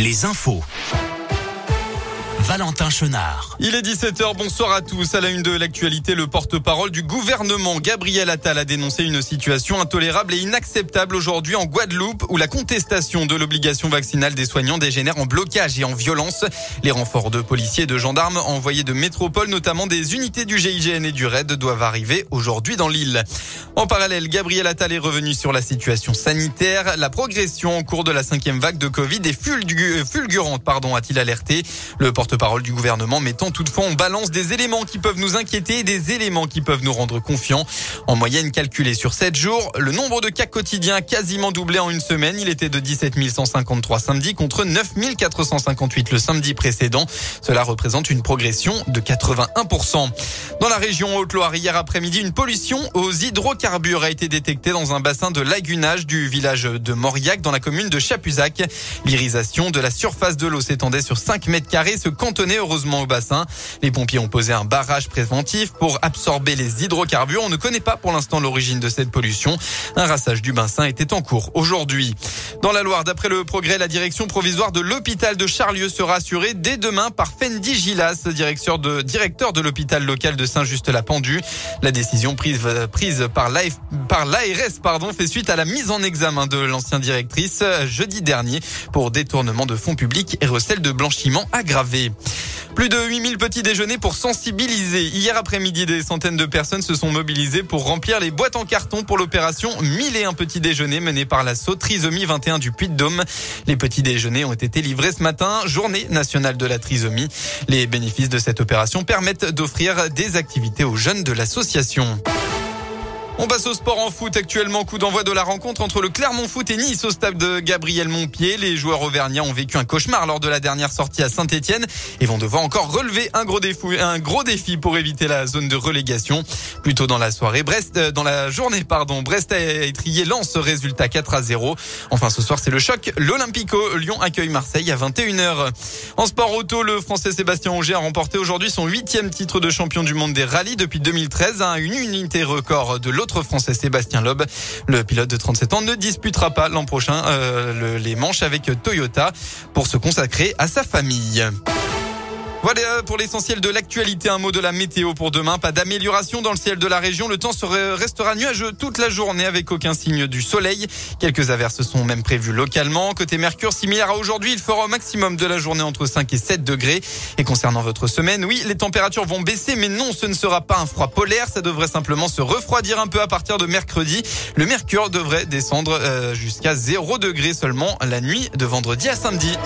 les infos. Valentin Chenard. Il est 17h, bonsoir à tous. À la une de l'actualité, le porte-parole du gouvernement, Gabriel Attal, a dénoncé une situation intolérable et inacceptable aujourd'hui en Guadeloupe, où la contestation de l'obligation vaccinale des soignants dégénère en blocage et en violence. Les renforts de policiers et de gendarmes envoyés de métropole, notamment des unités du GIGN et du RAID, doivent arriver aujourd'hui dans l'île. En parallèle, Gabriel Attal est revenu sur la situation sanitaire. La progression au cours de la cinquième vague de Covid est fulgurante, pardon, a-t-il alerté. Le porte parole du gouvernement mettant toutefois en balance des éléments qui peuvent nous inquiéter et des éléments qui peuvent nous rendre confiants. En moyenne calculé sur 7 jours, le nombre de cas quotidiens a quasiment doublé en une semaine. Il était de 17 153 samedi contre 9 458 le samedi précédent. Cela représente une progression de 81%. Dans la région Haute-Loire, hier après-midi, une pollution aux hydrocarbures a été détectée dans un bassin de lagunage du village de Mauriac dans la commune de Chapuzac. L'irisation de la surface de l'eau s'étendait sur 5 mètres carrés. Ce cantonné heureusement au bassin. Les pompiers ont posé un barrage préventif pour absorber les hydrocarbures. On ne connaît pas pour l'instant l'origine de cette pollution. Un rassage du bassin était en cours aujourd'hui. Dans la Loire, d'après le progrès, la direction provisoire de l'hôpital de Charlieu sera assurée dès demain par Fendi Gilas, directeur de, directeur de l'hôpital local de Saint-Just-la-Pendue. La décision prise, prise par l'ARS fait suite à la mise en examen de l'ancienne directrice jeudi dernier pour détournement de fonds publics et recel de blanchiment aggravé. Plus de 8000 petits déjeuners pour sensibiliser. Hier après-midi, des centaines de personnes se sont mobilisées pour remplir les boîtes en carton pour l'opération 1001 petits déjeuners menée par la Trisomie 21 du Puy-de-Dôme. Les petits déjeuners ont été livrés ce matin, journée nationale de la trisomie. Les bénéfices de cette opération permettent d'offrir des activités aux jeunes de l'association. On passe au sport en foot. Actuellement, coup d'envoi de la rencontre entre le Clermont Foot et Nice au stade de Gabriel Montpied. Les joueurs auvergnats ont vécu un cauchemar lors de la dernière sortie à Saint-Etienne et vont devoir encore relever un gros défi, pour éviter la zone de relégation. Plus tôt dans la soirée, Brest, euh, dans la journée, pardon, Brest a étrié lance résultat 4 à 0. Enfin, ce soir, c'est le choc. L'Olympico Lyon accueille Marseille à 21h. En sport auto, le français Sébastien Auger a remporté aujourd'hui son huitième titre de champion du monde des rallyes depuis 2013 à une unité record de l'autre français Sébastien Loeb. Le pilote de 37 ans ne disputera pas l'an prochain euh, les manches avec Toyota pour se consacrer à sa famille. Voilà pour l'essentiel de l'actualité. Un mot de la météo pour demain. Pas d'amélioration dans le ciel de la région. Le temps restera nuageux toute la journée avec aucun signe du soleil. Quelques averses sont même prévues localement. Côté Mercure, similaire à aujourd'hui, il fera au maximum de la journée entre 5 et 7 degrés. Et concernant votre semaine, oui, les températures vont baisser, mais non, ce ne sera pas un froid polaire. Ça devrait simplement se refroidir un peu à partir de mercredi. Le Mercure devrait descendre euh, jusqu'à 0 degrés seulement la nuit de vendredi à samedi.